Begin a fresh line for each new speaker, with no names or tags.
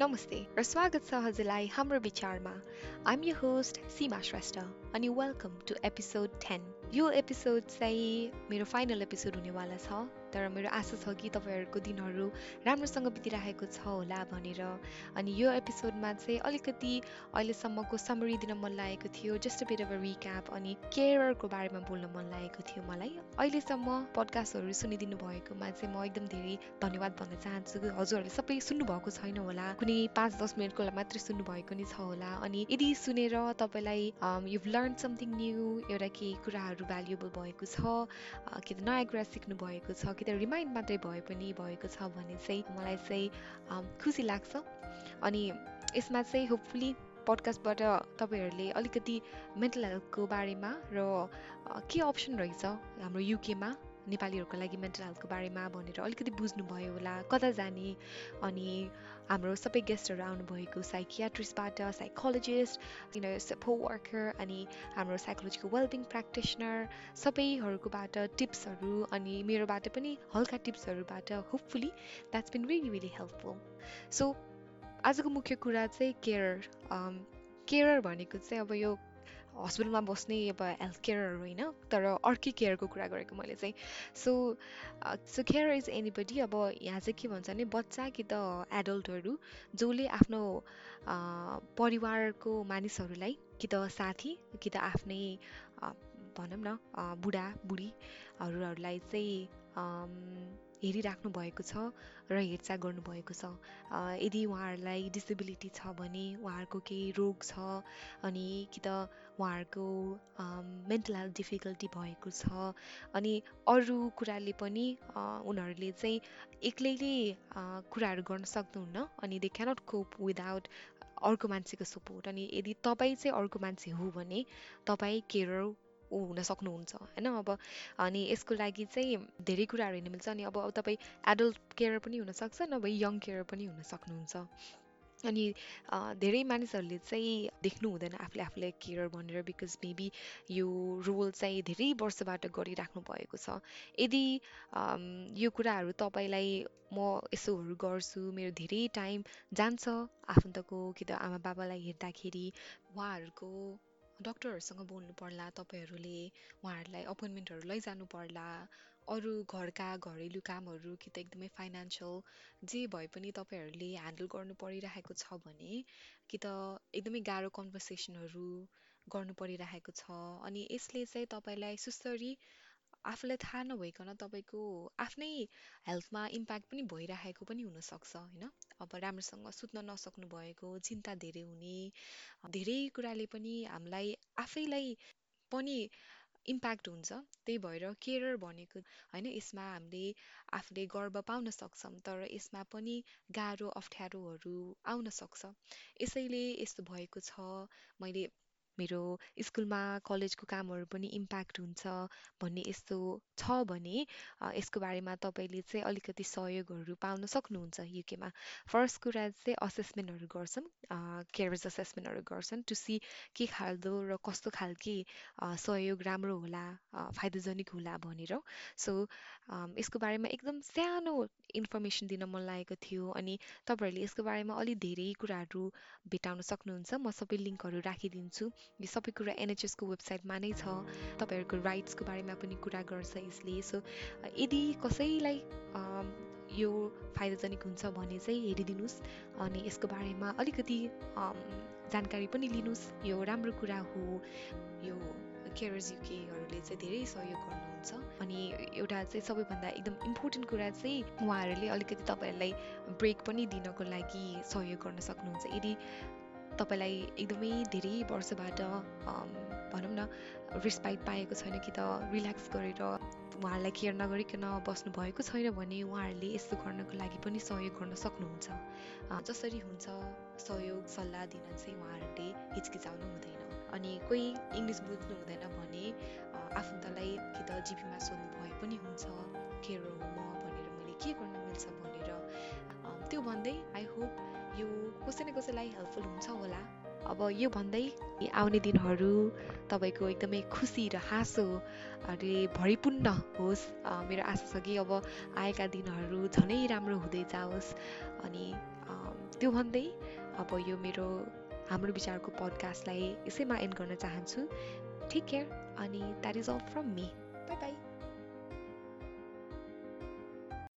नमस्ते र स्वागत छ हजुरलाई हाम्रो विचारमा I'm your host Seema Shrestha अनि वेलकम टु एपिसोड टेन यो एपिसोड चाहिँ मेरो फाइनल एपिसोड हुनेवाला छ तर मेरो आशा छ कि तपाईँहरूको दिनहरू राम्रोसँग बितिरहेको छ होला भनेर। अनि यो एपिसोडमा चाहिँ अलिकति अहिलेसम्मको समरी दिन मन लागेको थियो जस्ट बिट अफ रिक्याप अनि केयरको बारेमा बोल्न मन लागेको थियो मलाई। अहिलेसम्म पडकास्टहरू सुनिदिनु भएकोमा चाहिँ म एकदम धेरै धन्यवाद भन्न चाहन्छु। हजुरहरूले सबै सुन्नुभएको छैन होला कुनै पाँच दस मिनटको मात्रै सुन्नुभएको नै छ होला। अनि यदि सुनेर तपाईँलाई यु लर्न समथिङ न्यू एउटा केही कुराहरू भ्यालुएबल भएको छ कि त नयाँ कुरा सिक्नु भएको छ कि त रिमाइन्ड मात्रै भए पनि भएको छ भने चाहिँ मलाई चाहिँ खुसी लाग्छ। अनि यसमा चाहिँ होपफुली पडकास्टबाट तपाईँहरूले अलिकति मेन्टल हेल्थको बारेमा र के अप्सन रहेछ हाम्रो युकेमा नेपालीहरूको लागि मेन्टल हेल्थको बारेमा भनेर अलिकति बुझ्नुभयो होला। कता जाने? अनि हाम्रो सबै गेस्टहरू आउनुभएको साइकियाट्रिस्टबाट साइकोलोजिस्ट किन सपो वर्कर अनि हाम्रो साइकोलोजीको वेलबिङ प्र्याक्टिसनर सबैहरूकोबाट टिप्सहरू अनि मेरोबाट पनि हल्का टिप्सहरूबाट hopefully that's been really really helpful so आजको मुख्य कुरा चाहिँ केयर केयर भनेको चाहिँ अब यो हस्पिटलमा बस्ने अब हेल्थ केयरहरू होइन तर अर्कै केयरको कुरा गरेको मैले चाहिँ। So so care is anybody अब यहाँ चाहिँ के भन्छ भने बच्चा कि त एडल्टहरू जसले आफ्नो परिवारको मानिसहरूलाई कि त साथी कि त आफ्नै भनौँ न बुढा बुढीहरूलाई चाहिँ हेरिराख्नु भएको छ र हेरचाह गर्नुभएको छ। यदि उहाँहरूलाई डिसेबिलिटी छ भने उहाँहरूको केही रोग छ अनि कि त उहाँहरूको मेन्टल हेल्थ डिफिकल्टी भएको छ अनि अरू कुराले पनि उनीहरूले चाहिँ एक्लैले कुराहरू गर्न सक्नुहुन्न अनि दे क्यानट कोप विदाउट अर्को मान्छेको सपोर्ट अनि यदि तपाईँ चाहिँ अर्को मान्छे हो भने तपाईँ केयर ऊ हुन सक्नुहुन्छ होइन? अब अनि यसको लागि चाहिँ धेरै कुराहरू हेर्न मिल्छ अनि अब तपाईँ एडल्ट केयर पनि हुनसक्छ नभए यङ केयर पनि हुन सक्नुहुन्छ अनि धेरै मानिसहरूले चाहिँ देख्नु हुँदैन आफूले आफूलाई केयर भनेर बिकज मेबी यो रोल चाहिँ धेरै वर्षबाट गरिराख्नु भएको छ। यदि यो कुराहरू तपाईँलाई म यसोहरू गर्छु मेरो धेरै टाइम जान्छ आफन्तको कि त आमा बाबालाई हेर्दाखेरि उहाँहरूको डक्टरहरूसँग बोल्नु पर्ला तपाईँहरूले उहाँहरूलाई अपोइन्टमेन्टहरू लैजानु पर्ला अरू घरका घरेलु कामहरू कि त एकदमै फाइनेन्सियल जे भए पनि तपाईँहरूले ह्यान्डल गर्नु परिरहेको छ भने कि त एकदमै गाह्रो कन्भर्सेसनहरू गर्नु परिरहेको छ अनि यसले चाहिँ तपाईँलाई सुस्तरी आफूलाई थाहा नभइकन तपाईँको आफ्नै हेल्थमा इम्प्याक्ट पनि भइरहेको पनि हुनसक्छ होइन? अब राम्रोसँग सुत्न नसक्नु भएको चिन्ता धेरै हुने धेरै कुराले पनि हामीलाई आफैलाई पनि इम्प्याक्ट हुन्छ। त्यही भएर केयर भनेको होइन? यसमा हामीले आफूले गर्व पाउन सक्छौँ तर यसमा पनि गाह्रो अप्ठ्यारोहरू आउन सक्छ। यसैले यस्तो भएको छ। मैले मेरो स्कुलमा कलेजको कामहरू पनि इम्प्याक्ट हुन्छ भन्ने यस्तो छ भने यसको बारेमा तपाईँले चाहिँ अलिकति सहयोगहरू पाउन सक्नुहुन्छ युकेमा। फर्स्ट कुरा चाहिँ असेसमेन्टहरू गर्छन् केयर्स असेसमेन्टहरू गर्छन् टु सी के खालको र कस्तो खालके सहयोग राम्रो होला फाइदाजनक होला भनेर। सो यसको बारेमा एकदम सानो इन्फर्मेसन दिन मन लागेको थियो अनि तपाईँहरूले यसको बारेमा अलिक धेरै कुराहरू भेटाउन सक्नुहुन्छ। म सबै लिङ्कहरू राखिदिन्छु। यो सबै कुरा एनएचएसको वेबसाइटमा नै छ। तपाईँहरूको राइट्सको बारेमा पनि कुरा गर्छ यसले। सो यदि कसैलाई यो फाइदाजनक हुन्छ भने चाहिँ हेरिदिनुहोस्। अनि यसको बारेमा अलिकति जानकारी पनि लिनुहोस्। यो राम्रो कुरा हो। यो केयर्स युकेहरूले चाहिँ धेरै सहयोग गर्नुहुन्छ। अनि एउटा चाहिँ सबैभन्दा एकदम इम्पोर्टेन्ट कुरा चाहिँ उहाँहरूले अलिकति तपाईँहरूलाई ब्रेक पनि दिनको लागि सहयोग गर्न सक्नुहुन्छ। यदि तपाईँलाई एकदमै धेरै वर्षबाट भनौँ न रेस्पाइट पाएको छैन कि त रिल्याक्स गरेर उहाँहरूलाई केयर नगरिकन बस्नु भएको छैन भने उहाँहरूले यस्तो गर्नको लागि पनि सहयोग गर्न सक्नुहुन्छ। जसरी हुन्छ सहयोग सल्लाह दिन चाहिँ उहाँहरूले हिचकिचाउनु हुँदैन। अनि कोही इङ्ग्लिस बुझ्नु हुँदैन भने आफन्तलाई कि त जिपीमा सोध्नु भए पनि हुन्छ केयर म? भनेर मैले के गर्न मिल्छ भनेर। त्यो भन्दै आई होप यो कसै न कसैलाई हेल्पफुल हुन्छ होला। अब यो भन्दै आउने दिनहरू तपाईँको एकदमै खुसी र हाँसोले भरिपूर्ण होस्। मेरो आशा छ कि अब आएका दिनहरू झनै राम्रो हुँदै जाओस्। अनि त्यो भन्दै अब यो मेरो हाम्रो विचारको पडकास्टलाई यसैमा एन्ड गर्न चाहन्छु। टेक केयर अनि that is all from me bye bye